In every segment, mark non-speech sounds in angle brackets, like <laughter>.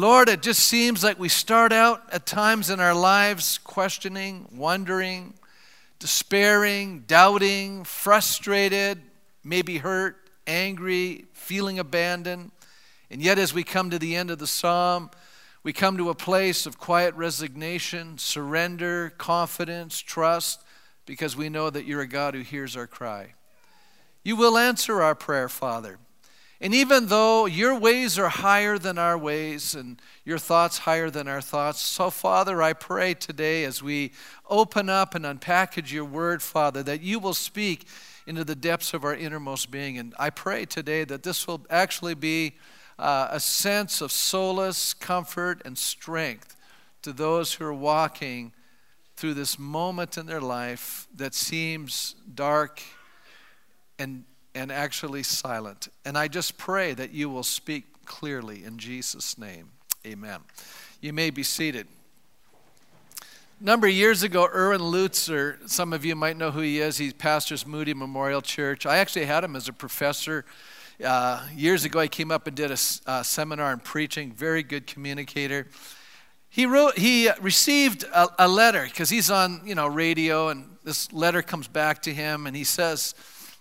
Lord, it just seems like we start out at times in our lives questioning, wondering, despairing, doubting, frustrated, maybe hurt, angry, feeling abandoned. And yet, as we come to the end of the psalm, we come to a place of quiet resignation, surrender, confidence, trust, because we know that you're a God who hears our cry. You will answer our prayer, Father. And even though your ways are higher than our ways and your thoughts higher than our thoughts, so Father, I pray today as we open up and unpackage your word, Father, that you will speak into the depths of our innermost being. And I pray today that this will actually be uh, a sense of solace, comfort, and strength to those who are walking through this moment in their life that seems dark and and actually silent. And I just pray that you will speak clearly in Jesus' name. Amen. You may be seated. A number of years ago, Erwin Lutzer, some of you might know who he is. He pastors Moody Memorial Church. I actually had him as a professor. Uh, years ago, I came up and did a uh, seminar on preaching. Very good communicator. He wrote. He received a, a letter because he's on, you know, radio, and this letter comes back to him, and he says,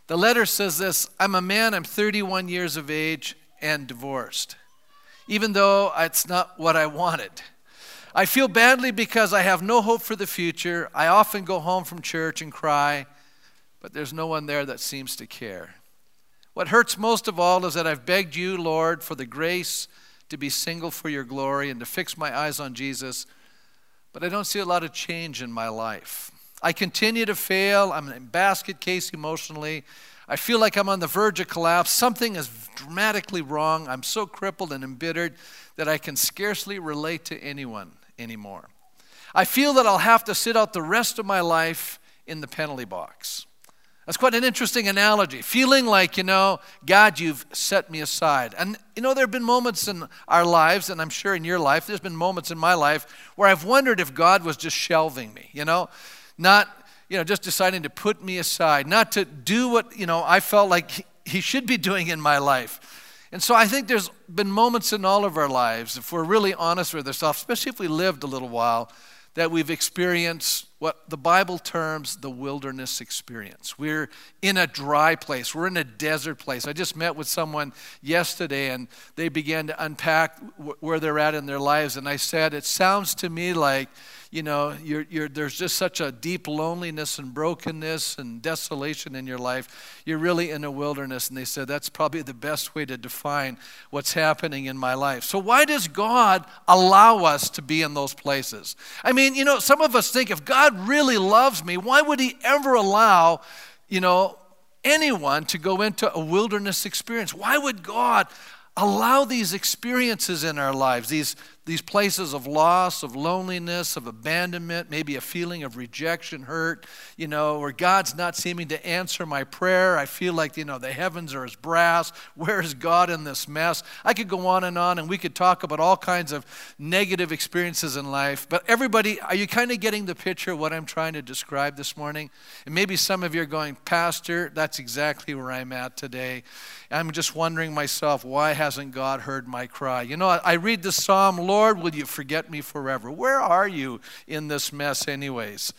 the letter says this I'm a man, I'm 31 years of age and divorced, even though it's not what I wanted. I feel badly because I have no hope for the future. I often go home from church and cry, but there's no one there that seems to care. What hurts most of all is that I've begged you, Lord, for the grace to be single for your glory and to fix my eyes on Jesus, but I don't see a lot of change in my life. I continue to fail. I'm in basket case emotionally. I feel like I'm on the verge of collapse. Something is dramatically wrong. I'm so crippled and embittered that I can scarcely relate to anyone anymore. I feel that I'll have to sit out the rest of my life in the penalty box. That's quite an interesting analogy. Feeling like, you know, God, you've set me aside. And, you know, there have been moments in our lives, and I'm sure in your life, there's been moments in my life where I've wondered if God was just shelving me, you know? Not, you know, just deciding to put me aside, not to do what, you know, I felt like he should be doing in my life. And so I think there's been moments in all of our lives, if we're really honest with ourselves, especially if we lived a little while, that we've experienced what the Bible terms the wilderness experience. We're in a dry place, we're in a desert place. I just met with someone yesterday and they began to unpack where they're at in their lives. And I said, It sounds to me like you know, you're, you're, there's just such a deep loneliness and brokenness and desolation in your life. You're really in a wilderness. And they said, that's probably the best way to define what's happening in my life. So, why does God allow us to be in those places? I mean, you know, some of us think if God really loves me, why would He ever allow, you know, anyone to go into a wilderness experience? Why would God allow these experiences in our lives, these, these places of loss, of loneliness, of abandonment, maybe a feeling of rejection, hurt, you know, where God's not seeming to answer my prayer. I feel like, you know, the heavens are as brass. Where is God in this mess? I could go on and on, and we could talk about all kinds of negative experiences in life. But everybody, are you kind of getting the picture of what I'm trying to describe this morning? And maybe some of you are going, Pastor, that's exactly where I'm at today. I'm just wondering myself, why hasn't God heard my cry? You know, I read the psalm, Lord, will you forget me forever? Where are you in this mess, anyways?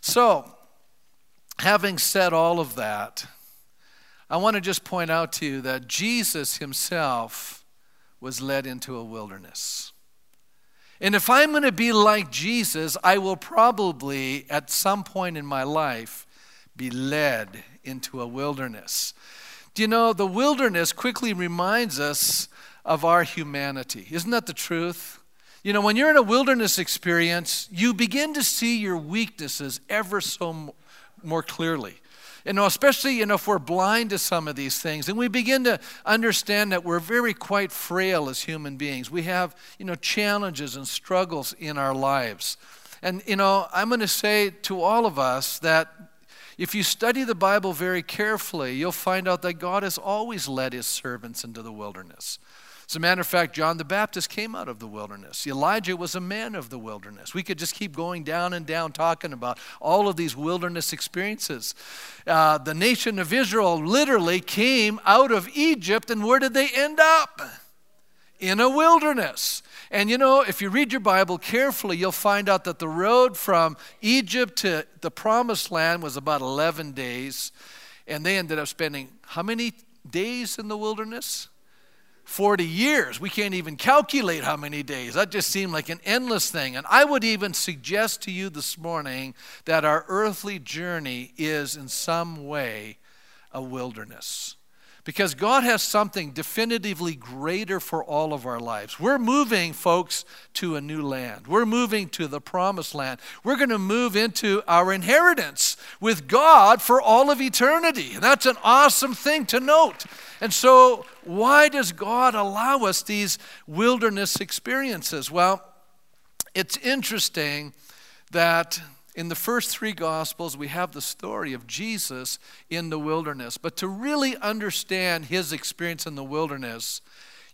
So, having said all of that, I want to just point out to you that Jesus himself was led into a wilderness. And if I'm going to be like Jesus, I will probably, at some point in my life, be led into a wilderness. Do you know, the wilderness quickly reminds us of our humanity. Isn't that the truth? You know, when you're in a wilderness experience, you begin to see your weaknesses ever so more clearly. You know, especially you know, if we're blind to some of these things, and we begin to understand that we're very quite frail as human beings. We have, you know, challenges and struggles in our lives. And, you know, I'm going to say to all of us that if you study the Bible very carefully, you'll find out that God has always led his servants into the wilderness. As a matter of fact, John the Baptist came out of the wilderness. Elijah was a man of the wilderness. We could just keep going down and down talking about all of these wilderness experiences. Uh, the nation of Israel literally came out of Egypt, and where did they end up? In a wilderness. And you know, if you read your Bible carefully, you'll find out that the road from Egypt to the promised land was about 11 days. And they ended up spending how many days in the wilderness? 40 years. We can't even calculate how many days. That just seemed like an endless thing. And I would even suggest to you this morning that our earthly journey is in some way a wilderness. Because God has something definitively greater for all of our lives. We're moving, folks, to a new land. We're moving to the promised land. We're going to move into our inheritance with God for all of eternity. And that's an awesome thing to note. And so, why does God allow us these wilderness experiences? Well, it's interesting that in the first three Gospels, we have the story of Jesus in the wilderness. But to really understand his experience in the wilderness,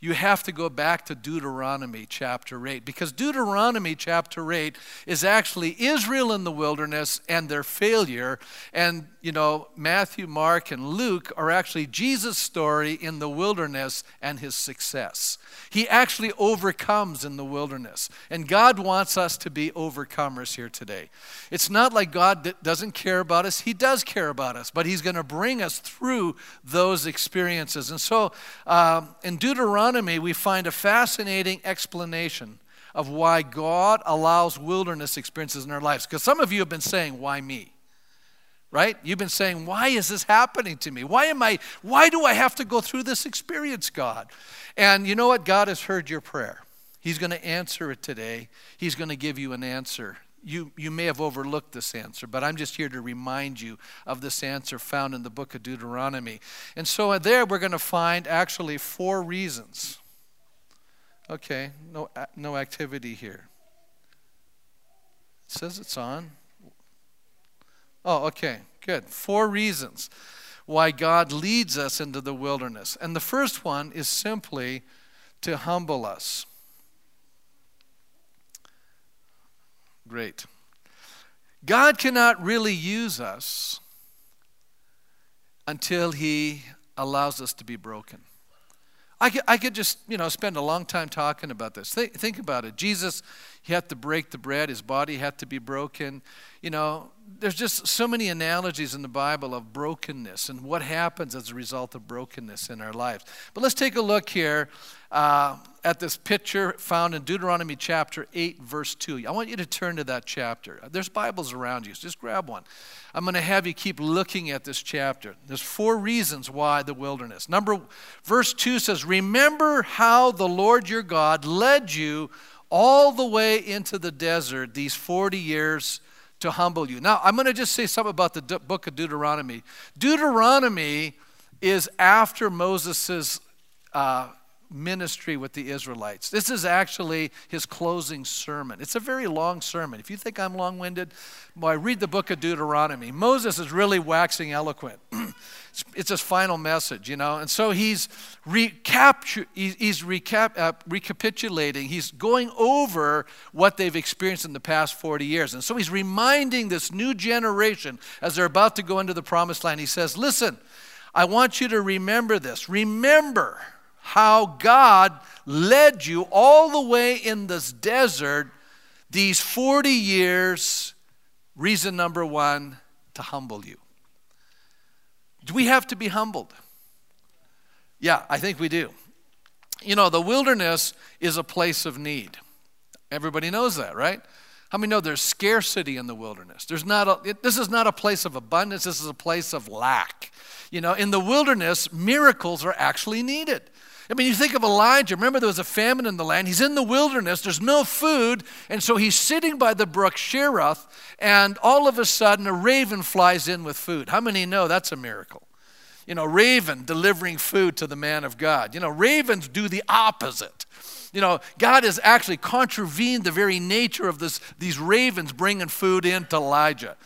you have to go back to Deuteronomy chapter 8 because Deuteronomy chapter 8 is actually Israel in the wilderness and their failure. And, you know, Matthew, Mark, and Luke are actually Jesus' story in the wilderness and his success. He actually overcomes in the wilderness. And God wants us to be overcomers here today. It's not like God doesn't care about us, He does care about us, but He's going to bring us through those experiences. And so um, in Deuteronomy, Deuteronomy, we find a fascinating explanation of why God allows wilderness experiences in our lives. Because some of you have been saying, Why me? Right? You've been saying, Why is this happening to me? Why am I, why do I have to go through this experience, God? And you know what? God has heard your prayer. He's going to answer it today. He's going to give you an answer you, you may have overlooked this answer, but I'm just here to remind you of this answer found in the book of Deuteronomy. And so there we're going to find actually four reasons. Okay, no, no activity here. It says it's on. Oh, okay, good. Four reasons why God leads us into the wilderness. And the first one is simply to humble us. Great. God cannot really use us until He allows us to be broken. I could, I could just, you know, spend a long time talking about this. Think, think about it. Jesus, he had to break the bread. His body had to be broken. You know, there's just so many analogies in the Bible of brokenness and what happens as a result of brokenness in our lives. But let's take a look here uh, at this picture found in Deuteronomy chapter 8, verse 2. I want you to turn to that chapter. There's Bibles around you, so just grab one. I'm going to have you keep looking at this chapter. There's four reasons why the wilderness. Number verse 2 says, "Remember how the Lord your God led you all the way into the desert these 40 years to humble you." Now, I'm going to just say something about the book of Deuteronomy. Deuteronomy is after Moses' uh, ministry with the Israelites. This is actually his closing sermon. It's a very long sermon. If you think I'm long winded, well, I read the book of Deuteronomy. Moses is really waxing eloquent. <clears throat> it's his final message, you know. And so he's, recapture, he's recap, uh, recapitulating, he's going over what they've experienced in the past 40 years. And so he's reminding this new generation as they're about to go into the promised land. He says, Listen, I want you to remember this. Remember how God led you all the way in this desert these 40 years. Reason number one to humble you. Do we have to be humbled? Yeah, I think we do. You know, the wilderness is a place of need. Everybody knows that, right? How many know there's scarcity in the wilderness? There's not a, it, this is not a place of abundance, this is a place of lack. You know, in the wilderness, miracles are actually needed. I mean, you think of Elijah. Remember, there was a famine in the land. He's in the wilderness. There's no food. And so he's sitting by the brook Cherith, and all of a sudden, a raven flies in with food. How many know that's a miracle? You know, raven delivering food to the man of God. You know, ravens do the opposite. You know, God has actually contravened the very nature of this, these ravens bringing food in to Elijah.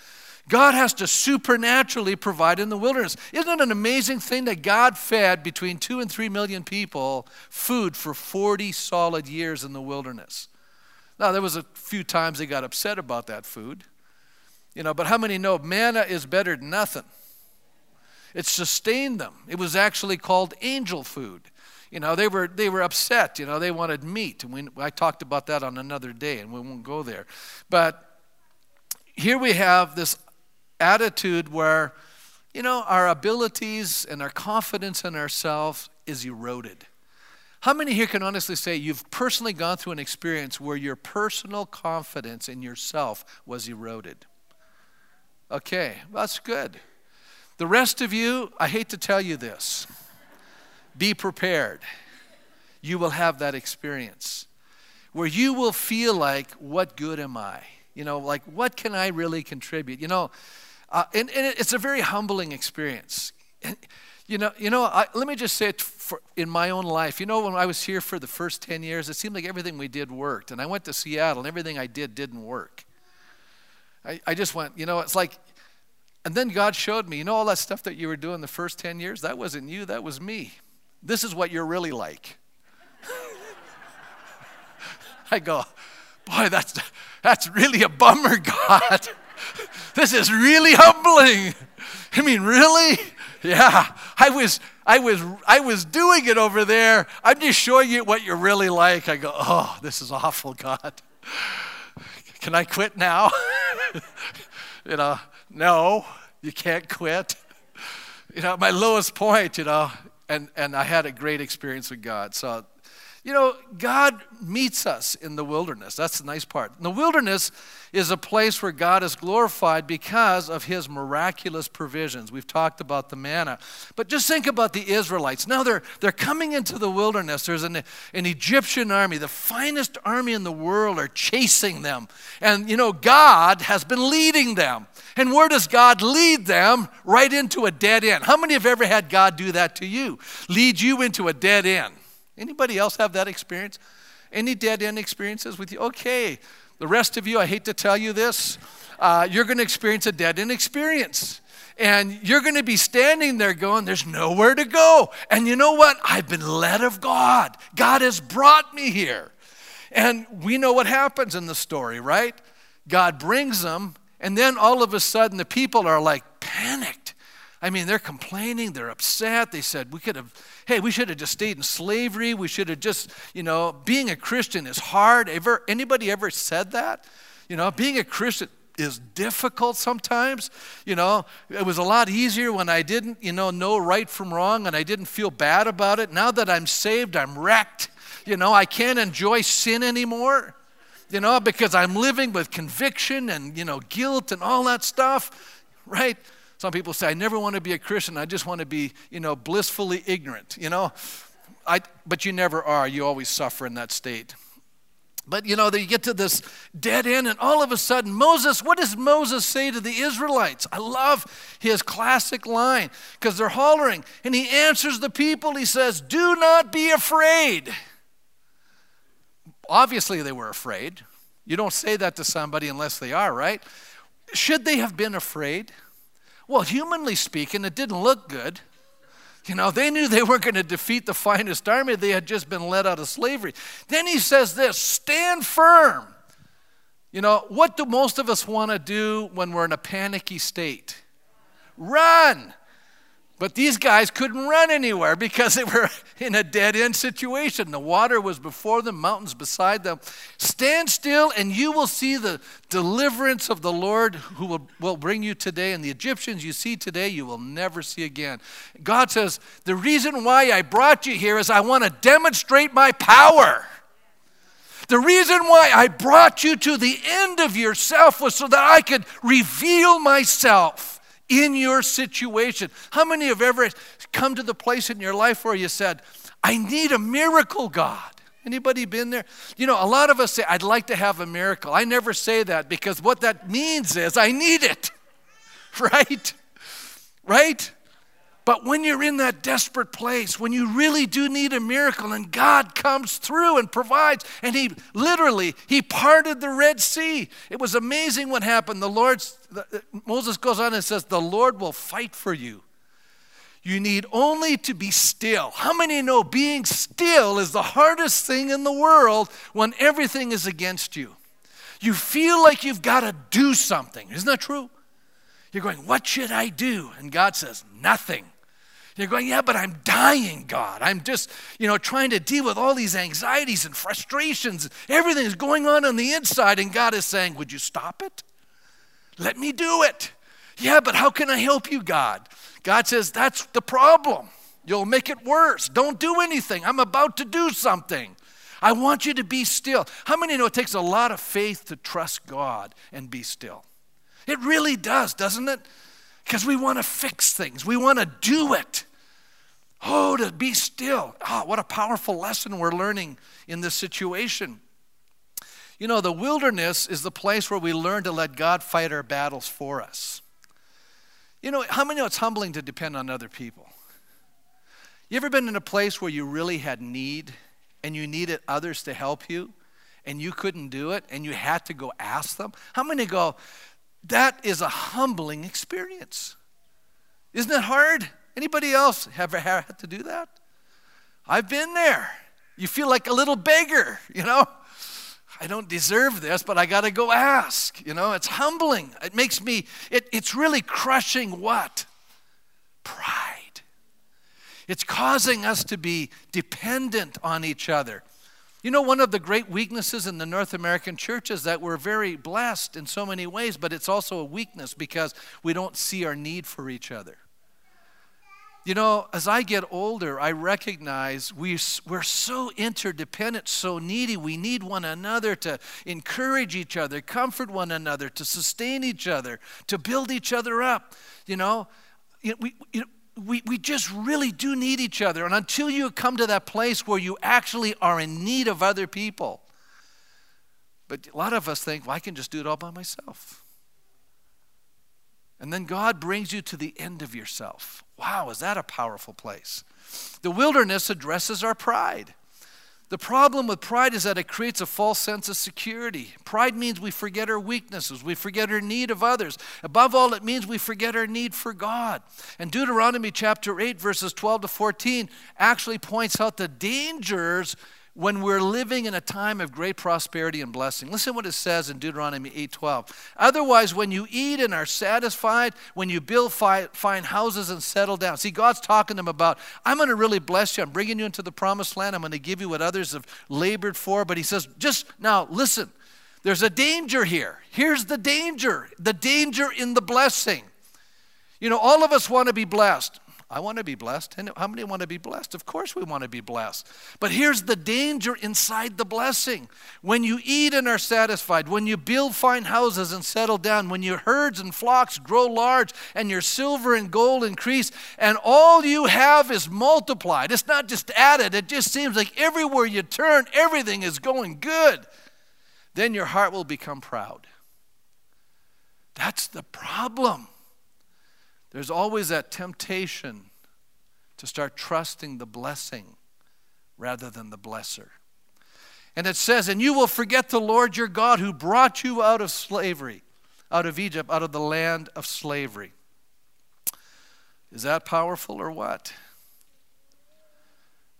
God has to supernaturally provide in the wilderness. Isn't it an amazing thing that God fed between two and three million people food for 40 solid years in the wilderness? Now, there was a few times they got upset about that food, you know, but how many know manna is better than nothing? It sustained them. It was actually called angel food. You know, they were, they were upset. You know, they wanted meat. And we, I talked about that on another day, and we won't go there. But here we have this attitude where, you know, our abilities and our confidence in ourselves is eroded. How many here can honestly say you've personally gone through an experience where your personal confidence in yourself was eroded? Okay, that's good. The rest of you, I hate to tell you this. Be prepared. You will have that experience where you will feel like, what good am I? You know, like, what can I really contribute? You know, uh, and, and, it's a very humbling experience. And, you know, you know I, let me just say it for, in my own life. You know, when I was here for the first 10 years, it seemed like everything we did worked. And I went to Seattle, and everything I did didn't work. I, I just went, you know, it's like, and then God showed me, you know, all that stuff that you were doing the first 10 years, that wasn't you, that was me. This is what you're really like. <laughs> I go, boy, that's, that's really a bummer, <laughs> God. This is really humbling. <laughs> I mean, really? Yeah, I was, I was, I was doing it over there. I'm just showing you what you're really like. I go, oh, this is awful, God. Can I quit now? <laughs> you know, no, you can't quit. You know, my lowest point, you know, and, and I had a great experience with God. So, you know, God meets us in the wilderness. That's the nice part. the wilderness is a place where God is glorified because of his miraculous provisions. We've talked about the manna. But just think about the Israelites. Now they're, they're coming into the wilderness. There's an, an Egyptian army, the finest army in the world, are chasing them. And, you know, God has been leading them. And where does God lead them? Right into a dead end. How many have ever had God do that to you? Lead you into a dead end. Anybody else have that experience? Any dead end experiences with you? Okay. The rest of you, I hate to tell you this, uh, you're going to experience a dead end experience. And you're going to be standing there going, There's nowhere to go. And you know what? I've been led of God. God has brought me here. And we know what happens in the story, right? God brings them, and then all of a sudden the people are like panicked. I mean, they're complaining, they're upset. They said, We could have hey, we should have just stayed in slavery. We should have just, you know, being a Christian is hard. Ever anybody ever said that? You know, being a Christian is difficult sometimes. You know, it was a lot easier when I didn't, you know, know right from wrong and I didn't feel bad about it. Now that I'm saved, I'm wrecked. You know, I can't enjoy sin anymore. You know, because I'm living with conviction and, you know, guilt and all that stuff, right? Some people say, I never want to be a Christian. I just want to be, you know, blissfully ignorant, you know. I, but you never are. You always suffer in that state. But you know, they get to this dead end, and all of a sudden, Moses, what does Moses say to the Israelites? I love his classic line because they're hollering, and he answers the people. He says, Do not be afraid. Obviously, they were afraid. You don't say that to somebody unless they are, right? Should they have been afraid? Well, humanly speaking, it didn't look good. You know, they knew they weren't going to defeat the finest army. They had just been let out of slavery. Then he says this stand firm. You know, what do most of us want to do when we're in a panicky state? Run. But these guys couldn't run anywhere because they were <laughs> in a dead end situation. The water was before them, mountains beside them. Stand still, and you will see the deliverance of the Lord who will, will bring you today. And the Egyptians you see today, you will never see again. God says, The reason why I brought you here is I want to demonstrate my power. The reason why I brought you to the end of yourself was so that I could reveal myself in your situation. How many have ever come to the place in your life where you said, I need a miracle, God? Anybody been there? You know, a lot of us say, I'd like to have a miracle. I never say that because what that means is I need it. <laughs> Right? Right? But when you're in that desperate place, when you really do need a miracle and God comes through and provides, and He literally, He parted the Red Sea. It was amazing what happened. The Lord, Moses goes on and says, The Lord will fight for you. You need only to be still. How many know being still is the hardest thing in the world when everything is against you? You feel like you've got to do something. Isn't that true? You're going, What should I do? And God says, Nothing. You're going, yeah, but I'm dying, God. I'm just, you know, trying to deal with all these anxieties and frustrations. Everything is going on on the inside, and God is saying, Would you stop it? Let me do it. Yeah, but how can I help you, God? God says, That's the problem. You'll make it worse. Don't do anything. I'm about to do something. I want you to be still. How many know it takes a lot of faith to trust God and be still? It really does, doesn't it? Because we want to fix things, we want to do it. Oh, to be still. Oh, what a powerful lesson we're learning in this situation. You know, the wilderness is the place where we learn to let God fight our battles for us. You know, how many know it's humbling to depend on other people? You ever been in a place where you really had need and you needed others to help you and you couldn't do it and you had to go ask them? How many go, that is a humbling experience. Isn't it hard? Anybody else ever had to do that? I've been there. You feel like a little beggar, <laughs> you know? I don't deserve this, but I got to go ask. You know, it's humbling. It makes me, it, it's really crushing what? Pride. It's causing us to be dependent on each other. You know, one of the great weaknesses in the North American church is that we're very blessed in so many ways, but it's also a weakness because we don't see our need for each other. You know, as I get older, I recognize we, we're so interdependent, so needy. We need one another to encourage each other, comfort one another, to sustain each other, to build each other up. You know, we, you know we, we just really do need each other. And until you come to that place where you actually are in need of other people, but a lot of us think, well, I can just do it all by myself. And then God brings you to the end of yourself. Wow, is that a powerful place? The wilderness addresses our pride. The problem with pride is that it creates a false sense of security. Pride means we forget our weaknesses, we forget our need of others. Above all, it means we forget our need for God. And Deuteronomy chapter 8, verses 12 to 14, actually points out the dangers when we're living in a time of great prosperity and blessing. Listen what it says in Deuteronomy 8:12. Otherwise, when you eat and are satisfied, when you build fine houses and settle down. See, God's talking to them about, I'm going to really bless you. I'm bringing you into the promised land. I'm going to give you what others have labored for. But he says, just now, listen. There's a danger here. Here's the danger. The danger in the blessing. You know, all of us want to be blessed. I want to be blessed. And how many want to be blessed? Of course, we want to be blessed. But here's the danger inside the blessing. When you eat and are satisfied, when you build fine houses and settle down, when your herds and flocks grow large, and your silver and gold increase, and all you have is multiplied, it's not just added, it just seems like everywhere you turn, everything is going good, then your heart will become proud. That's the problem. There's always that temptation to start trusting the blessing rather than the blesser. And it says, And you will forget the Lord your God who brought you out of slavery, out of Egypt, out of the land of slavery. Is that powerful or what?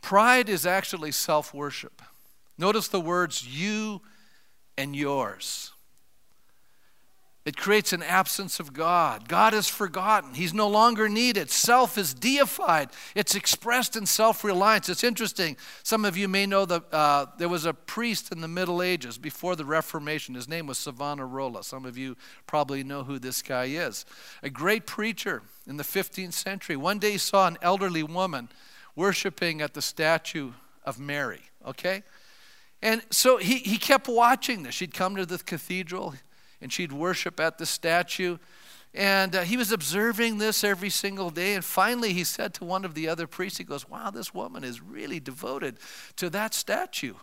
Pride is actually self worship. Notice the words you and yours. It creates an absence of God. God is forgotten. He's no longer needed. Self is deified. It's expressed in self reliance. It's interesting. Some of you may know that uh, there was a priest in the Middle Ages before the Reformation. His name was Savonarola. Some of you probably know who this guy is. A great preacher in the 15th century. One day he saw an elderly woman worshiping at the statue of Mary, okay? And so he, he kept watching this. She'd come to the cathedral and she'd worship at the statue. And uh, he was observing this every single day. And finally, he said to one of the other priests, he goes, Wow, this woman is really devoted to that statue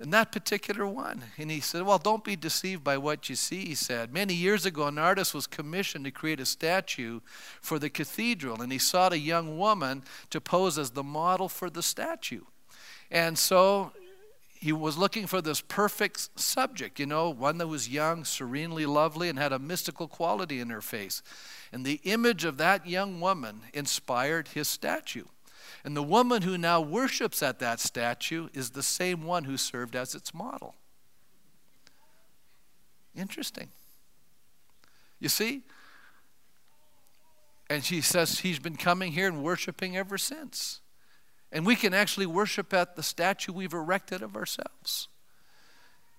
and that particular one. And he said, Well, don't be deceived by what you see, he said. Many years ago, an artist was commissioned to create a statue for the cathedral, and he sought a young woman to pose as the model for the statue. And so he was looking for this perfect subject, you know, one that was young, serenely lovely, and had a mystical quality in her face. And the image of that young woman inspired his statue. And the woman who now worships at that statue is the same one who served as its model. Interesting. You see, And she says he's been coming here and worshiping ever since. And we can actually worship at the statue we've erected of ourselves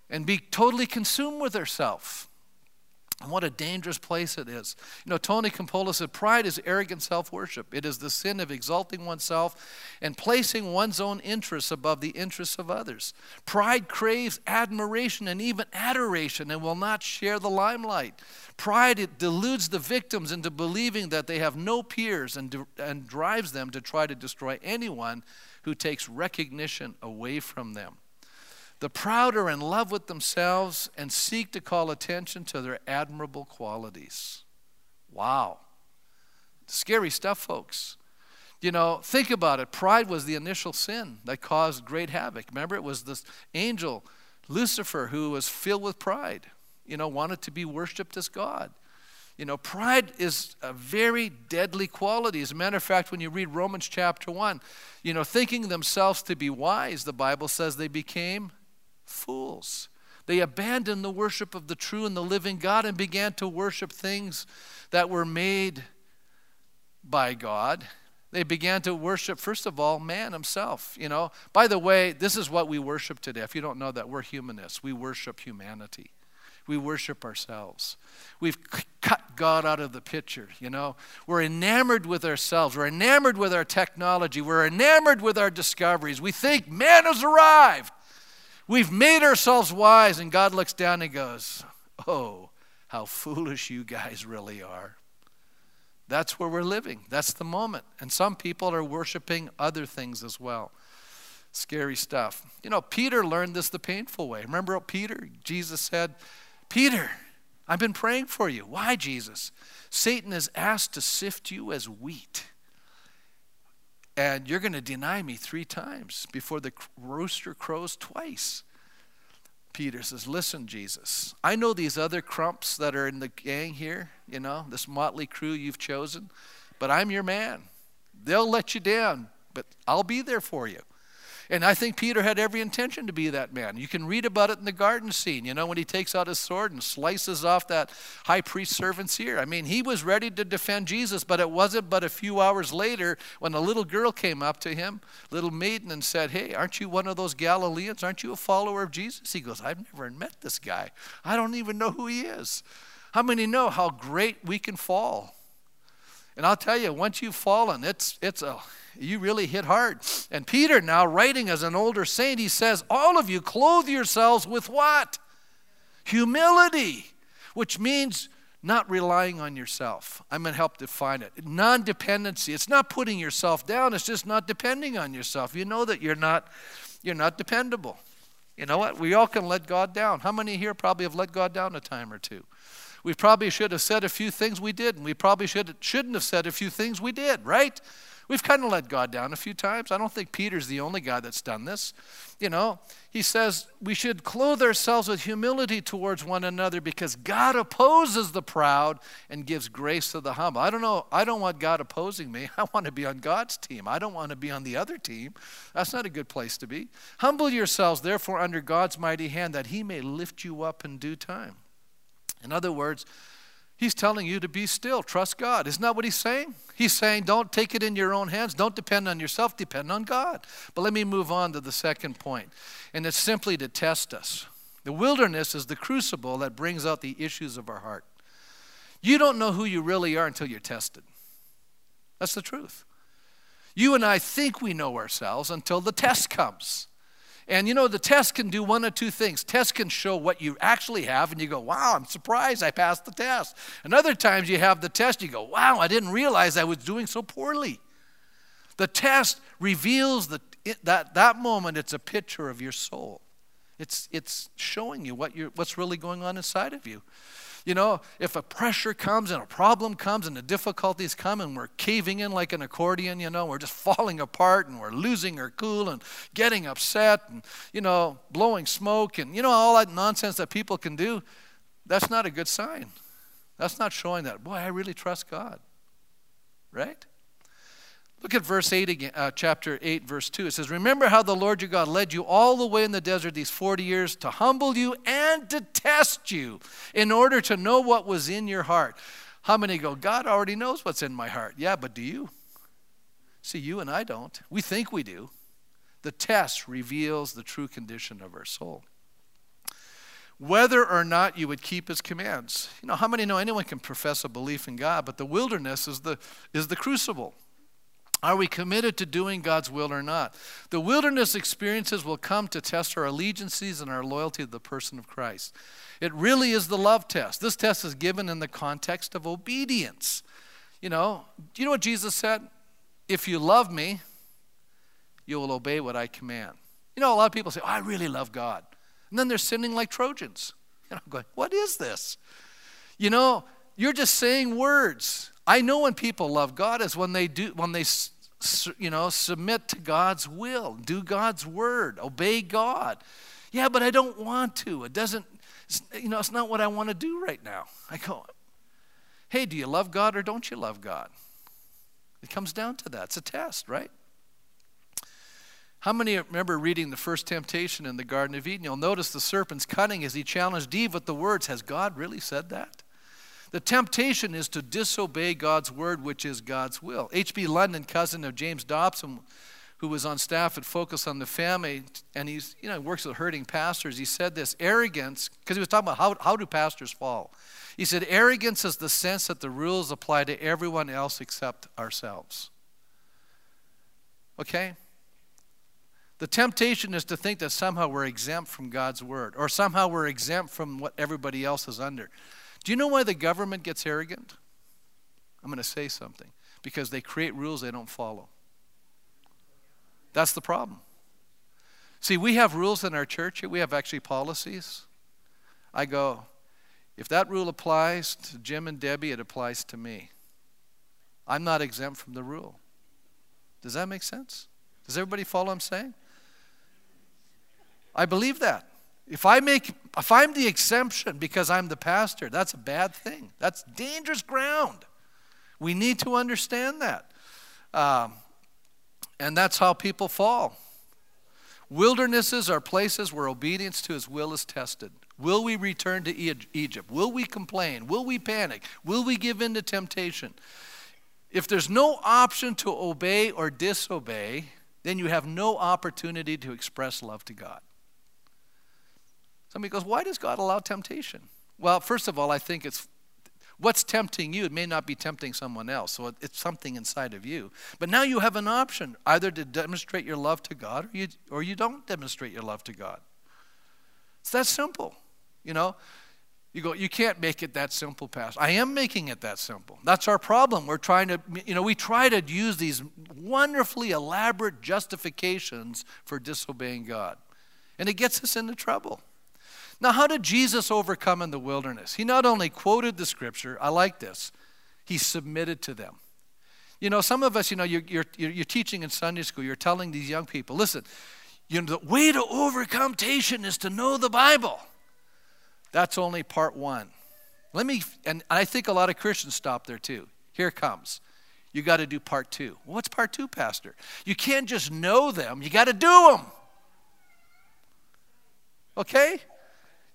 and be totally consumed with ourselves. And what a dangerous place it is. You know, Tony Campolo said, Pride is arrogant self worship. It is the sin of exalting oneself and placing one's own interests above the interests of others. Pride craves admiration and even adoration and will not share the limelight. Pride it deludes the victims into believing that they have no peers and, and drives them to try to destroy anyone who takes recognition away from them. The proud are in love with themselves and seek to call attention to their admirable qualities. Wow. Scary stuff, folks. You know, think about it. Pride was the initial sin that caused great havoc. Remember, it was this angel, Lucifer, who was filled with pride, you know, wanted to be worshiped as God. You know, pride is a very deadly quality. As a matter of fact, when you read Romans chapter 1, you know, thinking themselves to be wise, the Bible says they became fools. They abandoned the worship of the true and the living God and began to worship things that were made by God. They began to worship, first of all, man himself. You know, by the way, this is what we worship today. If you don't know that, we're humanists. We worship humanity. We worship ourselves. We've cut God out of the picture, you know. We're enamored with ourselves. We're enamored with our technology. We're enamored with our discoveries. We think man has arrived. We've made ourselves wise, and God looks down and goes, Oh, how foolish you guys really are. That's where we're living. That's the moment. And some people are worshiping other things as well. Scary stuff. You know, Peter learned this the painful way. Remember Peter? Jesus said, Peter, I've been praying for you. Why, Jesus? Satan has asked to sift you as wheat and you're going to deny me three times before the rooster crows twice. Peter says, Listen, Jesus, I know these other crumps that are in the gang here, you know, this motley crew you've chosen, but I'm your man. They'll let you down, but I'll be there for you. And I think Peter had every intention to be that man. You can read about it in the garden scene, you know, when he takes out his sword and slices off that high priest servant's ear. I mean, he was ready to defend Jesus, but it wasn't but a few hours later when a little girl came up to him, little maiden, and said, Hey, aren't you one of those Galileans? Aren't you a follower of Jesus? He goes, I've never met this guy. I don't even know who he is. How many know how great we can fall? And I'll tell you, once you've fallen, it's, it's a you really hit hard. And Peter, now writing as an older saint, he says, All of you clothe yourselves with what? Humility, which means not relying on yourself. I'm going to help define it. Non dependency. It's not putting yourself down, it's just not depending on yourself. You know that you're not, you're not dependable. You know what? We all can let God down. How many here probably have let God down a time or two? We probably should have said a few things we did, and we probably should, shouldn't have said a few things we did, right? We've kind of let God down a few times. I don't think Peter's the only guy that's done this. You know, he says we should clothe ourselves with humility towards one another because God opposes the proud and gives grace to the humble. I don't know. I don't want God opposing me. <laughs> I want to be on God's team. I don't want to be on the other team. That's not a good place to be. Humble yourselves, therefore, under God's mighty hand that he may lift you up in due time. In other words, He's telling you to be still, trust God. Isn't that what he's saying? He's saying don't take it in your own hands, don't depend on yourself, depend on God. But let me move on to the second point, and it's simply to test us. The wilderness is the crucible that brings out the issues of our heart. You don't know who you really are until you're tested. That's the truth. You and I think we know ourselves until the test comes. And you know, the test can do one of two things. Test can show what you actually have, and you go, wow, I'm surprised I passed the test. And other times you have the test, you go, wow, I didn't realize I was doing so poorly. The test reveals the, that, that moment, it's a picture of your soul. It's, it's showing you what you're, what's really going on inside of you. You know, if a pressure comes and a problem comes and the difficulties come and we're caving in like an accordion, you know, we're just falling apart and we're losing our cool and getting upset and, you know, blowing smoke and, you know, all that nonsense that people can do, that's not a good sign. That's not showing that, boy, I really trust God. Right? Look at verse 8 again, uh, chapter 8, verse 2. It says, Remember how the Lord your God led you all the way in the desert these 40 years to humble you and to test you in order to know what was in your heart. How many go, God already knows what's in my heart? Yeah, but do you? See, you and I don't. We think we do. The test reveals the true condition of our soul. Whether or not you would keep his commands. You know, how many know anyone can profess a belief in God, but the wilderness is the, is the crucible. Are we committed to doing God's will or not? The wilderness experiences will come to test our allegiances and our loyalty to the person of Christ. It really is the love test. This test is given in the context of obedience. You know, do you know what Jesus said? If you love me, you will obey what I command. You know, a lot of people say, oh, I really love God. And then they're sinning like Trojans. And I'm going, what is this? You know, you're just saying words. I know when people love God is when they do, when they, you know, submit to God's will, do God's word, obey God. Yeah, but I don't want to. It doesn't, you know, it's not what I want to do right now. I go, hey, do you love God or don't you love God? It comes down to that. It's a test, right? How many remember reading the first temptation in the Garden of Eden? You'll notice the serpent's cunning as he challenged Eve with the words Has God really said that? The temptation is to disobey God's word, which is God's will. H.B. London, cousin of James Dobson, who was on staff at Focus on the Family, and he's, you know, works with hurting pastors, he said this arrogance, because he was talking about how, how do pastors fall. He said, arrogance is the sense that the rules apply to everyone else except ourselves. Okay? The temptation is to think that somehow we're exempt from God's word or somehow we're exempt from what everybody else is under. Do you know why the government gets arrogant? I'm going to say something. Because they create rules they don't follow. That's the problem. See, we have rules in our church, we have actually policies. I go, if that rule applies to Jim and Debbie, it applies to me. I'm not exempt from the rule. Does that make sense? Does everybody follow what I'm saying? I believe that. If I make if I'm the exemption because I'm the pastor, that's a bad thing. That's dangerous ground. We need to understand that. Um, and that's how people fall. Wildernesses are places where obedience to his will is tested. Will we return to Egypt? Will we complain? Will we panic? Will we give in to temptation? If there's no option to obey or disobey, then you have no opportunity to express love to God. Somebody goes, Why does God allow temptation? Well, first of all, I think it's what's tempting you. It may not be tempting someone else, so it's something inside of you. But now you have an option either to demonstrate your love to God or you, or you don't demonstrate your love to God. It's that simple, you know. You go, you can't make it that simple, Pastor. I am making it that simple. That's our problem. We're trying to, you know, we try to use these wonderfully elaborate justifications for disobeying God. And it gets us into trouble. Now, how did Jesus overcome in the wilderness? He not only quoted the scripture, I like this, he submitted to them. You know, some of us, you know, you're, you're, you're teaching in Sunday school, you're telling these young people, listen, you know, the way to overcome temptation is to know the Bible. That's only part one. Let me, and I think a lot of Christians stop there too. Here comes. You got to do part two. Well, what's part two, Pastor? You can't just know them, you got to do them. Okay?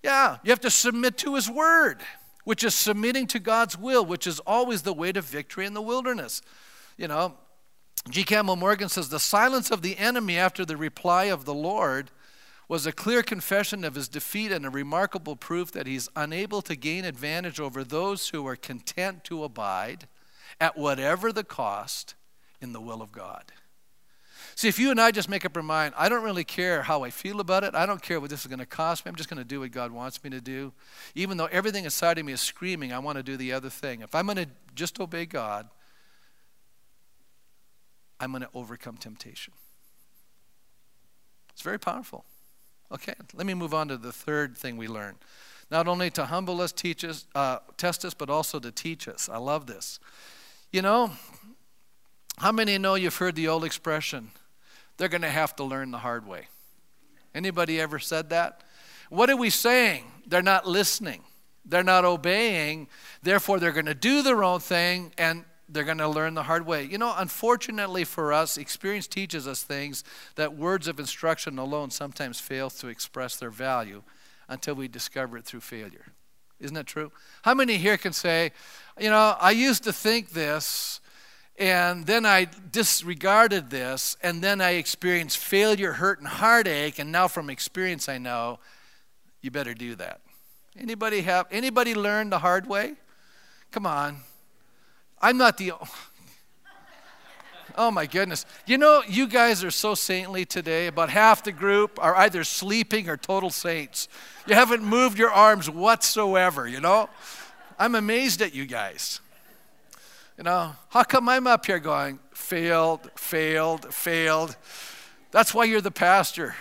Yeah, you have to submit to His Word, which is submitting to God's will, which is always the way to victory in the wilderness. You know, G. Campbell Morgan says the silence of the enemy after the reply of the Lord was a clear confession of his defeat and a remarkable proof that he's unable to gain advantage over those who are content to abide at whatever the cost in the will of God. See, if you and I just make up our mind, I don't really care how I feel about it. I don't care what this is going to cost me. I'm just going to do what God wants me to do. Even though everything inside of me is screaming, I want to do the other thing. If I'm going to just obey God, I'm going to overcome temptation. It's very powerful. Okay, let me move on to the third thing we learn. Not only to humble us, teach us, uh, test us, but also to teach us. I love this. You know, how many know you've heard the old expression, they're going to have to learn the hard way. Anybody ever said that? What are we saying? They're not listening. They're not obeying. Therefore, they're going to do their own thing and they're going to learn the hard way. You know, unfortunately for us, experience teaches us things that words of instruction alone sometimes fail to express their value until we discover it through failure. Isn't that true? How many here can say, you know, I used to think this, and then I disregarded this, and then I experienced failure, hurt, and heartache, and now from experience I know you better do that. Anybody have anybody learn the hard way? Come on. I'm not the <laughs> Oh my goodness. You know, you guys are so saintly today. About half the group are either sleeping or total saints. You haven't moved your arms whatsoever, you know? I'm amazed at you guys. You know, how come I'm up here going, failed, failed, failed? That's why you're the pastor.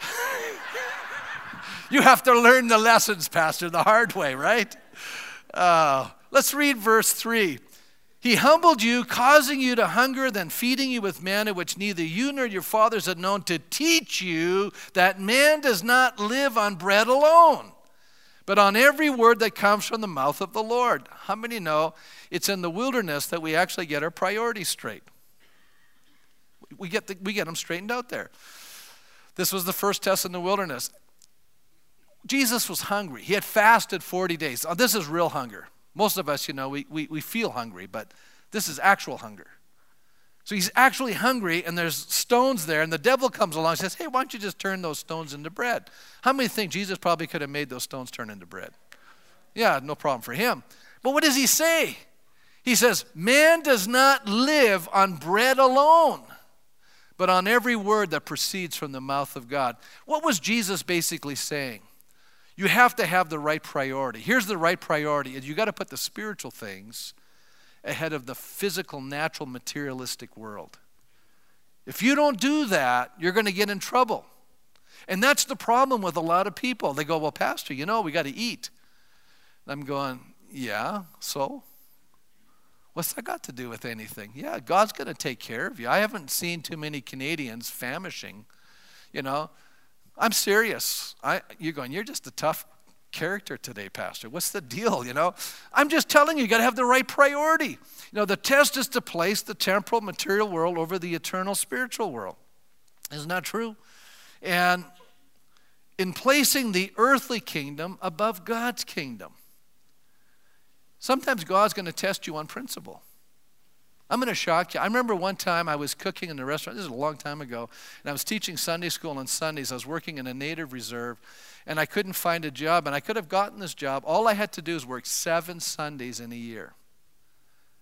<laughs> you have to learn the lessons, Pastor, the hard way, right? Uh, let's read verse 3. He humbled you, causing you to hunger, then feeding you with manna, which neither you nor your fathers had known, to teach you that man does not live on bread alone, but on every word that comes from the mouth of the Lord. How many know it's in the wilderness that we actually get our priorities straight? We get, the, we get them straightened out there. This was the first test in the wilderness. Jesus was hungry. He had fasted 40 days. This is real hunger. Most of us, you know, we, we, we feel hungry, but this is actual hunger. So he's actually hungry, and there's stones there, and the devil comes along and says, Hey, why don't you just turn those stones into bread? How many think Jesus probably could have made those stones turn into bread? Yeah, no problem for him. But what does he say? He says, Man does not live on bread alone, but on every word that proceeds from the mouth of God. What was Jesus basically saying? You have to have the right priority. Here's the right priority you got to put the spiritual things ahead of the physical, natural, materialistic world. If you don't do that, you're going to get in trouble. And that's the problem with a lot of people. They go, Well, Pastor, you know, we got to eat. I'm going, Yeah, so? What's that got to do with anything? Yeah, God's going to take care of you. I haven't seen too many Canadians famishing, you know. I'm serious. I, you're going, you're just a tough character today, Pastor. What's the deal? You know, I'm just telling you, you got to have the right priority. You know, the test is to place the temporal material world over the eternal spiritual world. Isn't that true? And in placing the earthly kingdom above God's kingdom, sometimes God's going to test you on principle. I'm going to shock you. I remember one time I was cooking in the restaurant. This is a long time ago. And I was teaching Sunday school on Sundays. I was working in a native reserve. And I couldn't find a job. And I could have gotten this job. All I had to do is work seven Sundays in a year.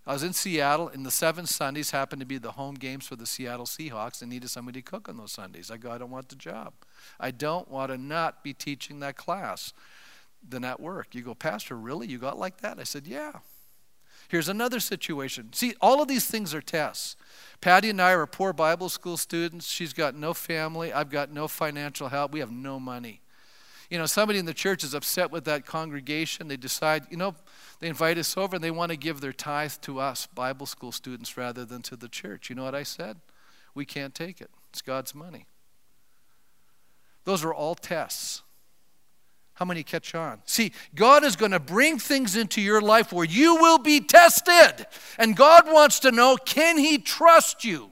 I was in Seattle, and the seven Sundays happened to be the home games for the Seattle Seahawks. and needed somebody to cook on those Sundays. I go, I don't want the job. I don't want to not be teaching that class, then at work. You go, Pastor, really? You got like that? I said, Yeah. Here's another situation. See, all of these things are tests. Patty and I are poor Bible school students. She's got no family. I've got no financial help. We have no money. You know, somebody in the church is upset with that congregation. They decide, you know, they invite us over and they want to give their tithe to us, Bible school students, rather than to the church. You know what I said? We can't take it. It's God's money. Those are all tests. How many catch on? See, God is going to bring things into your life where you will be tested. And God wants to know can He trust you?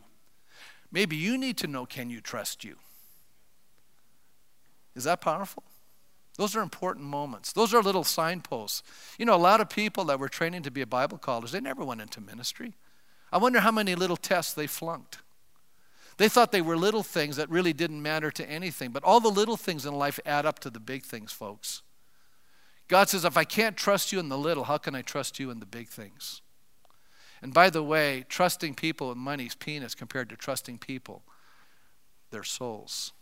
Maybe you need to know can you trust you? Is that powerful? Those are important moments. Those are little signposts. You know, a lot of people that were training to be a Bible college, they never went into ministry. I wonder how many little tests they flunked. They thought they were little things that really didn't matter to anything. But all the little things in life add up to the big things, folks. God says, if I can't trust you in the little, how can I trust you in the big things? And by the way, trusting people with money is peanuts compared to trusting people, their souls.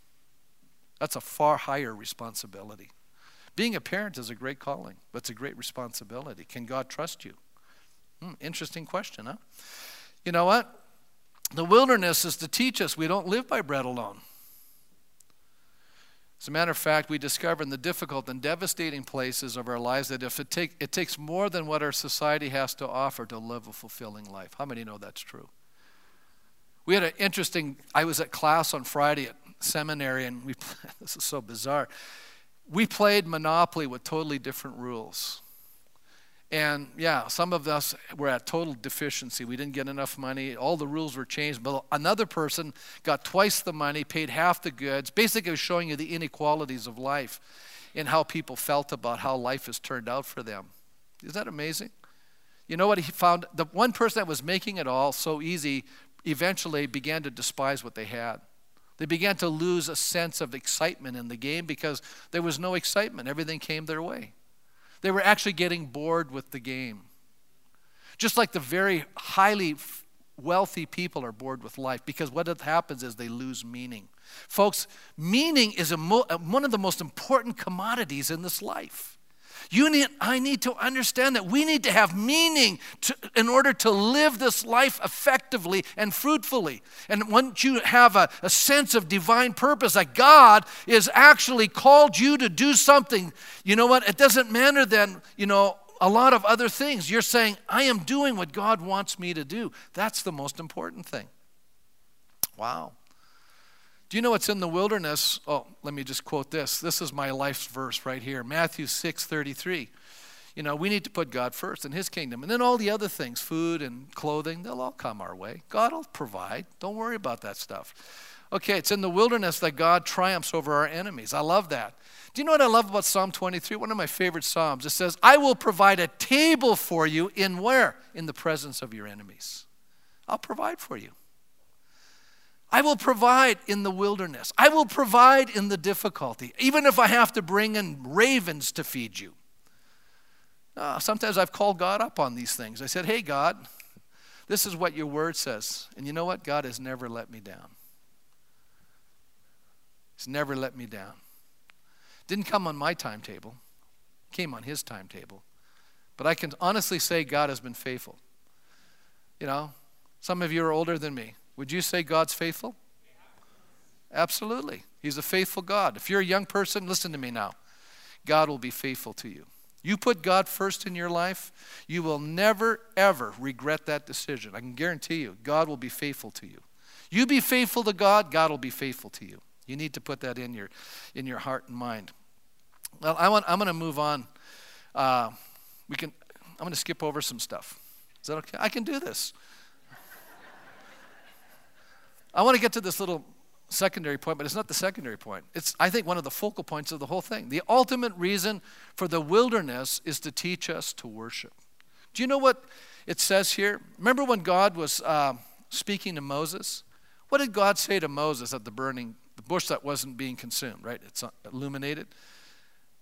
That's a far higher responsibility. Being a parent is a great calling, but it's a great responsibility. Can God trust you? Hmm, interesting question, huh? You know what? The wilderness is to teach us we don't live by bread alone. As a matter of fact, we discover in the difficult and devastating places of our lives that if it, take, it takes more than what our society has to offer to live a fulfilling life. How many know that's true? We had an interesting, I was at class on Friday at seminary, and we, <laughs> this is so bizarre. We played Monopoly with totally different rules. And yeah, some of us were at total deficiency. We didn't get enough money. All the rules were changed. But another person got twice the money, paid half the goods. Basically, it was showing you the inequalities of life. and how people felt about how life has turned out for them. Is that amazing? You know what he found? The one person that was making it all so easy eventually began to despise what they had. They began to lose a sense of excitement in the game because there was no excitement. Everything came their way. They were actually getting bored with the game. Just like the very highly wealthy people are bored with life because what happens is they lose meaning. Folks, meaning is mo- one of the most important commodities in this life. You need, I need to understand that we need to have meaning to, in order to live this life effectively and fruitfully. And once you have a, a sense of divine purpose, that God is actually called you to do something, you know what? It doesn't matter then, you know, a lot of other things. You're saying, I am doing what God wants me to do. That's the most important thing. Wow. Do you know what's in the wilderness? Oh, let me just quote this. This is my life's verse right here Matthew 6 33. You know, we need to put God first in His kingdom. And then all the other things, food and clothing, they'll all come our way. God will provide. Don't worry about that stuff. Okay, it's in the wilderness that God triumphs over our enemies. I love that. Do you know what I love about Psalm 23? One of my favorite Psalms. It says, I will provide a table for you in where? In the presence of your enemies. I'll provide for you. I will provide in the wilderness. I will provide in the difficulty, even if I have to bring in ravens to feed you. Uh, sometimes I've called God up on these things. I said, Hey, God, this is what your word says. And you know what? God has never let me down. He's never let me down. Didn't come on my timetable, came on his timetable. But I can honestly say God has been faithful. You know, some of you are older than me. Would you say God's faithful? Absolutely. He's a faithful God. If you're a young person, listen to me now. God will be faithful to you. You put God first in your life, you will never, ever regret that decision. I can guarantee you, God will be faithful to you. You be faithful to God, God will be faithful to you. You need to put that in your, in your heart and mind. Well, I want, I'm going to move on. Uh, we can, I'm going to skip over some stuff. Is that okay? I can do this. I want to get to this little secondary point, but it's not the secondary point. It's, I think, one of the focal points of the whole thing. The ultimate reason for the wilderness is to teach us to worship. Do you know what it says here? Remember when God was uh, speaking to Moses? What did God say to Moses at the burning, the bush that wasn't being consumed, right? It's illuminated,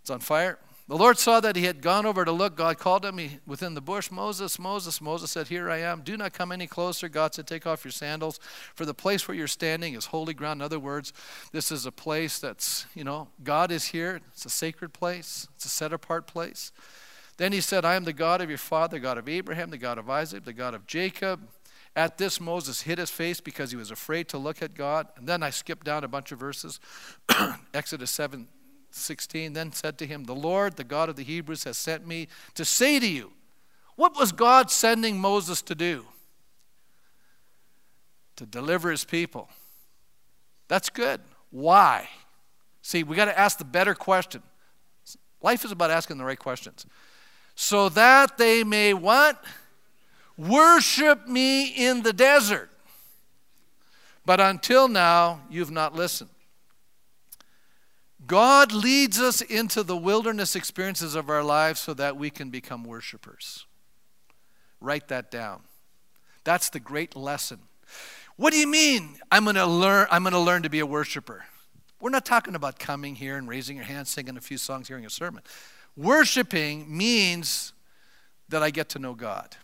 it's on fire. The Lord saw that he had gone over to look. God called him within the bush, Moses, Moses. Moses said, Here I am. Do not come any closer. God said, Take off your sandals, for the place where you're standing is holy ground. In other words, this is a place that's, you know, God is here. It's a sacred place, it's a set apart place. Then he said, I am the God of your father, God of Abraham, the God of Isaac, the God of Jacob. At this, Moses hid his face because he was afraid to look at God. And then I skipped down a bunch of verses. <clears throat> Exodus 7 16 then said to him, The Lord, the God of the Hebrews, has sent me to say to you, What was God sending Moses to do? To deliver his people. That's good. Why? See, we got to ask the better question. Life is about asking the right questions. So that they may what? Worship me in the desert. But until now, you've not listened. God leads us into the wilderness experiences of our lives so that we can become worshipers. Write that down. That's the great lesson. What do you mean I'm going to learn I'm going to learn to be a worshiper? We're not talking about coming here and raising your hand, singing a few songs, hearing a sermon. Worshiping means that I get to know God.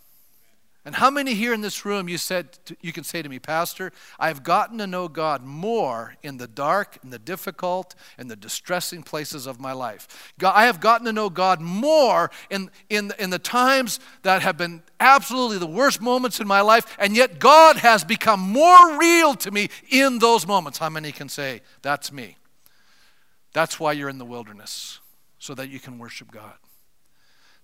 And how many here in this room you said you can say to me, Pastor, I've gotten to know God more in the dark, in the difficult, in the distressing places of my life. God, I have gotten to know God more in, in, in the times that have been absolutely the worst moments in my life, and yet God has become more real to me in those moments. How many can say, That's me? That's why you're in the wilderness, so that you can worship God.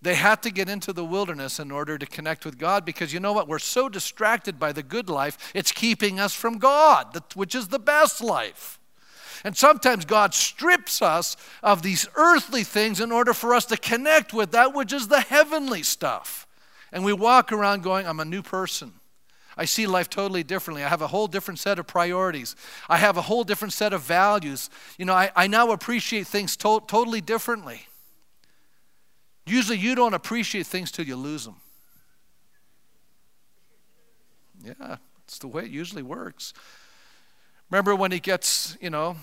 They had to get into the wilderness in order to connect with God because you know what? We're so distracted by the good life, it's keeping us from God, which is the best life. And sometimes God strips us of these earthly things in order for us to connect with that which is the heavenly stuff. And we walk around going, I'm a new person. I see life totally differently. I have a whole different set of priorities. I have a whole different set of values. You know, I, I now appreciate things to- totally differently. Usually, you don't appreciate things till you lose them. Yeah, it's the way it usually works. Remember when he gets, you know,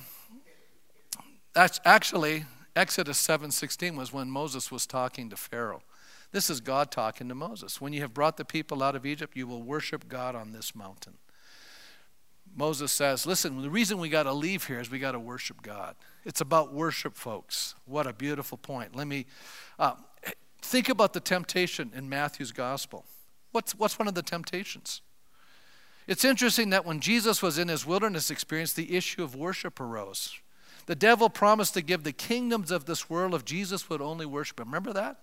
that's actually Exodus 7:16 was when Moses was talking to Pharaoh. This is God talking to Moses. When you have brought the people out of Egypt, you will worship God on this mountain. Moses says, Listen, the reason we got to leave here is we got to worship God. It's about worship, folks. What a beautiful point. Let me uh, think about the temptation in Matthew's gospel. What's, what's one of the temptations? It's interesting that when Jesus was in his wilderness experience, the issue of worship arose. The devil promised to give the kingdoms of this world if Jesus would only worship him. Remember that?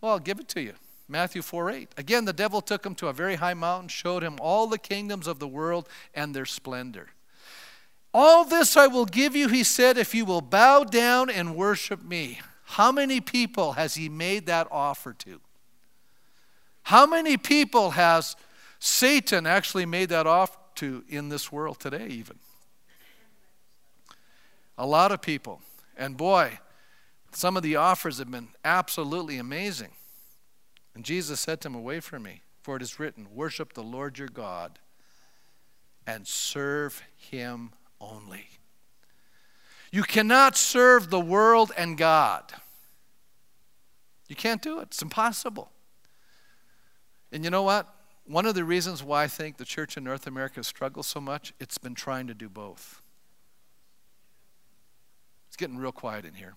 Well, I'll give it to you. Matthew 4 8. Again, the devil took him to a very high mountain, showed him all the kingdoms of the world and their splendor. All this I will give you, he said, if you will bow down and worship me. How many people has he made that offer to? How many people has Satan actually made that offer to in this world today, even? A lot of people. And boy, some of the offers have been absolutely amazing. And Jesus said to him, Away from me, for it is written, Worship the Lord your God and serve him only. You cannot serve the world and God. You can't do it, it's impossible. And you know what? One of the reasons why I think the church in North America struggles so much, it's been trying to do both. It's getting real quiet in here.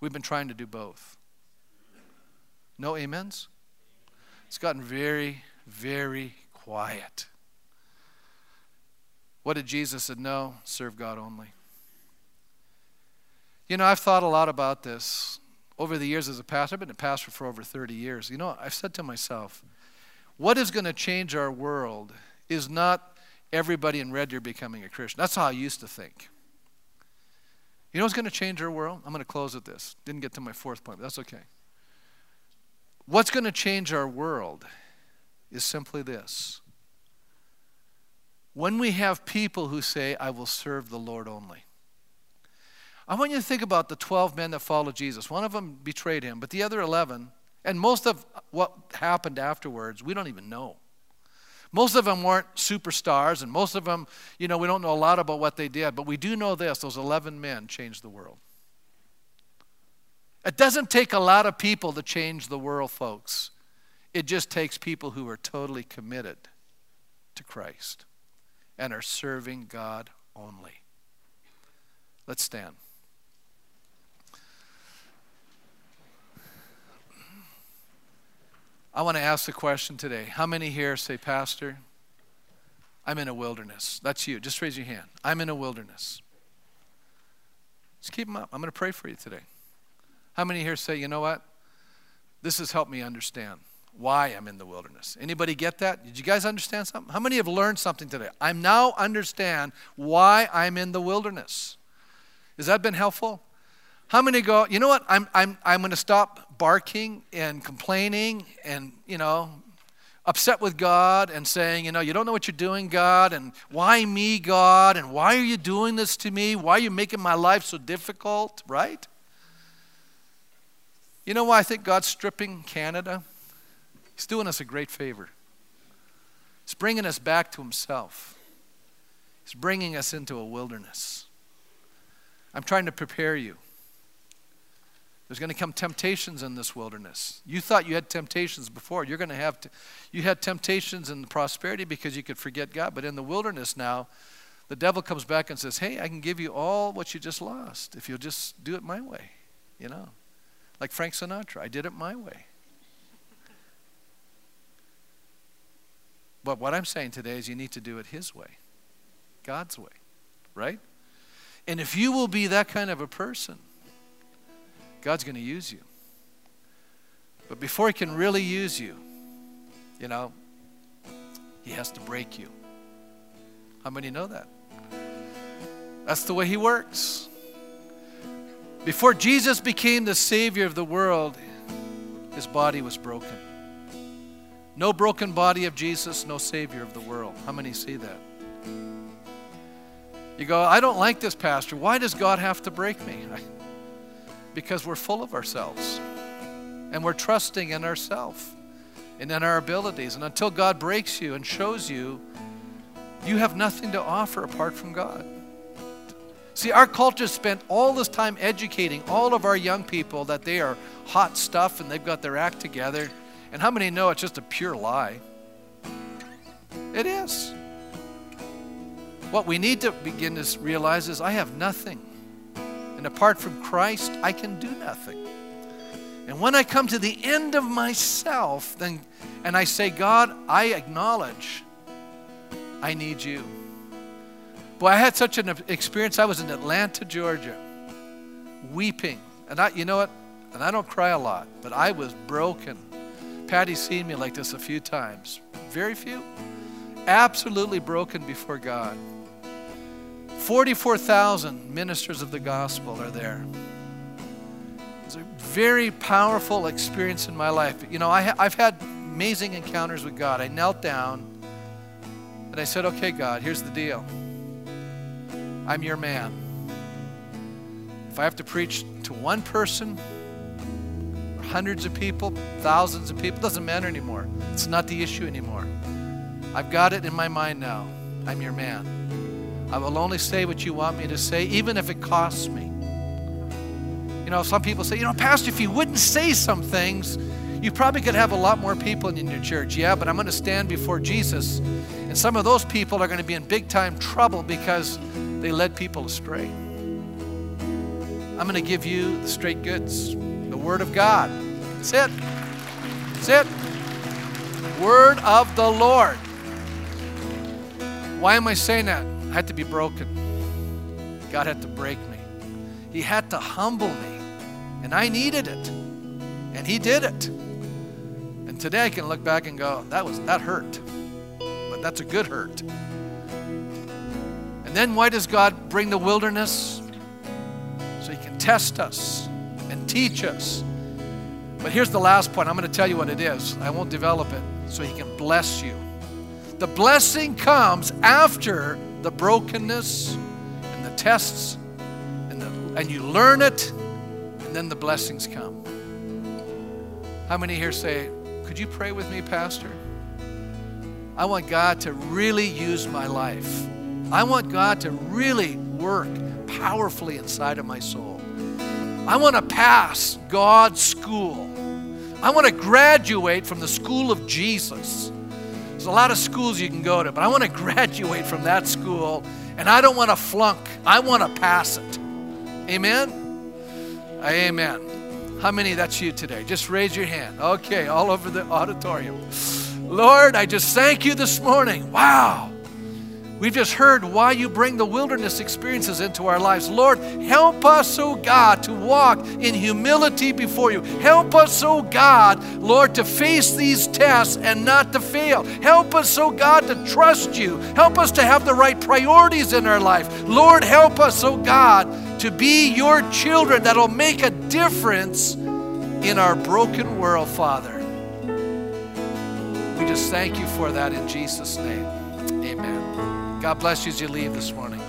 We've been trying to do both. No amens? It's gotten very, very quiet. What did Jesus say? No, serve God only. You know, I've thought a lot about this over the years as a pastor. I've been a pastor for over 30 years. You know, I've said to myself, what is going to change our world is not everybody in Red Deer becoming a Christian. That's how I used to think. You know what's going to change our world? I'm going to close with this. Didn't get to my fourth point, but that's okay. What's going to change our world is simply this. When we have people who say, I will serve the Lord only. I want you to think about the 12 men that followed Jesus. One of them betrayed him, but the other 11, and most of what happened afterwards, we don't even know. Most of them weren't superstars, and most of them, you know, we don't know a lot about what they did, but we do know this those 11 men changed the world. It doesn't take a lot of people to change the world, folks. It just takes people who are totally committed to Christ and are serving God only. Let's stand. I want to ask the question today. How many here say, Pastor, I'm in a wilderness? That's you. Just raise your hand. I'm in a wilderness. Just keep them up. I'm going to pray for you today. How many here say, you know what? This has helped me understand why I'm in the wilderness. Anybody get that? Did you guys understand something? How many have learned something today? I now understand why I'm in the wilderness. Has that been helpful? How many go, you know what? I'm, I'm, I'm going to stop barking and complaining and, you know, upset with God and saying, you know, you don't know what you're doing, God, and why me, God, and why are you doing this to me? Why are you making my life so difficult, right? You know why I think God's stripping Canada? He's doing us a great favor. He's bringing us back to Himself, He's bringing us into a wilderness. I'm trying to prepare you. There's going to come temptations in this wilderness. You thought you had temptations before. You're going to have to, you had temptations in prosperity because you could forget God. But in the wilderness now, the devil comes back and says, Hey, I can give you all what you just lost if you'll just do it my way. You know, like Frank Sinatra, I did it my way. But what I'm saying today is you need to do it his way, God's way, right? And if you will be that kind of a person, God's going to use you. But before He can really use you, you know, He has to break you. How many know that? That's the way He works. Before Jesus became the Savior of the world, His body was broken. No broken body of Jesus, no Savior of the world. How many see that? You go, I don't like this, Pastor. Why does God have to break me? <laughs> Because we're full of ourselves and we're trusting in ourselves and in our abilities. And until God breaks you and shows you, you have nothing to offer apart from God. See, our culture spent all this time educating all of our young people that they are hot stuff and they've got their act together. And how many know it's just a pure lie? It is. What we need to begin to realize is I have nothing. And apart from Christ, I can do nothing. And when I come to the end of myself, then and I say, God, I acknowledge I need you. Boy, I had such an experience. I was in Atlanta, Georgia, weeping. And I, you know what? And I don't cry a lot, but I was broken. Patty's seen me like this a few times. Very few. Absolutely broken before God. 44,000 ministers of the gospel are there. It's a very powerful experience in my life. You know, I, I've had amazing encounters with God. I knelt down and I said, Okay, God, here's the deal. I'm your man. If I have to preach to one person, hundreds of people, thousands of people, doesn't matter anymore. It's not the issue anymore. I've got it in my mind now. I'm your man. I will only say what you want me to say, even if it costs me. You know, some people say, you know, Pastor, if you wouldn't say some things, you probably could have a lot more people in your church. Yeah, but I'm going to stand before Jesus, and some of those people are going to be in big time trouble because they led people astray. I'm going to give you the straight goods, the Word of God. That's it. That's it. Word of the Lord. Why am I saying that? I had to be broken. God had to break me. He had to humble me. And I needed it. And He did it. And today I can look back and go, that was that hurt. But that's a good hurt. And then why does God bring the wilderness? So He can test us and teach us. But here's the last point. I'm going to tell you what it is. I won't develop it. So He can bless you. The blessing comes after the brokenness and the tests, and, the, and you learn it, and then the blessings come. How many here say, Could you pray with me, Pastor? I want God to really use my life. I want God to really work powerfully inside of my soul. I want to pass God's school. I want to graduate from the school of Jesus. A lot of schools you can go to, but I want to <laughs> graduate from that school and I don't want to flunk. I want to pass it. Amen? Amen. How many that's you today? Just raise your hand. Okay, all over the auditorium. Lord, I just thank you this morning. Wow. We've just heard why you bring the wilderness experiences into our lives. Lord, help us, oh God, to walk in humility before you. Help us, oh God, Lord, to face these tests and not to fail. Help us, oh God, to trust you. Help us to have the right priorities in our life. Lord, help us, oh God, to be your children that'll make a difference in our broken world, Father. We just thank you for that in Jesus' name. Amen. God bless you as you leave this morning.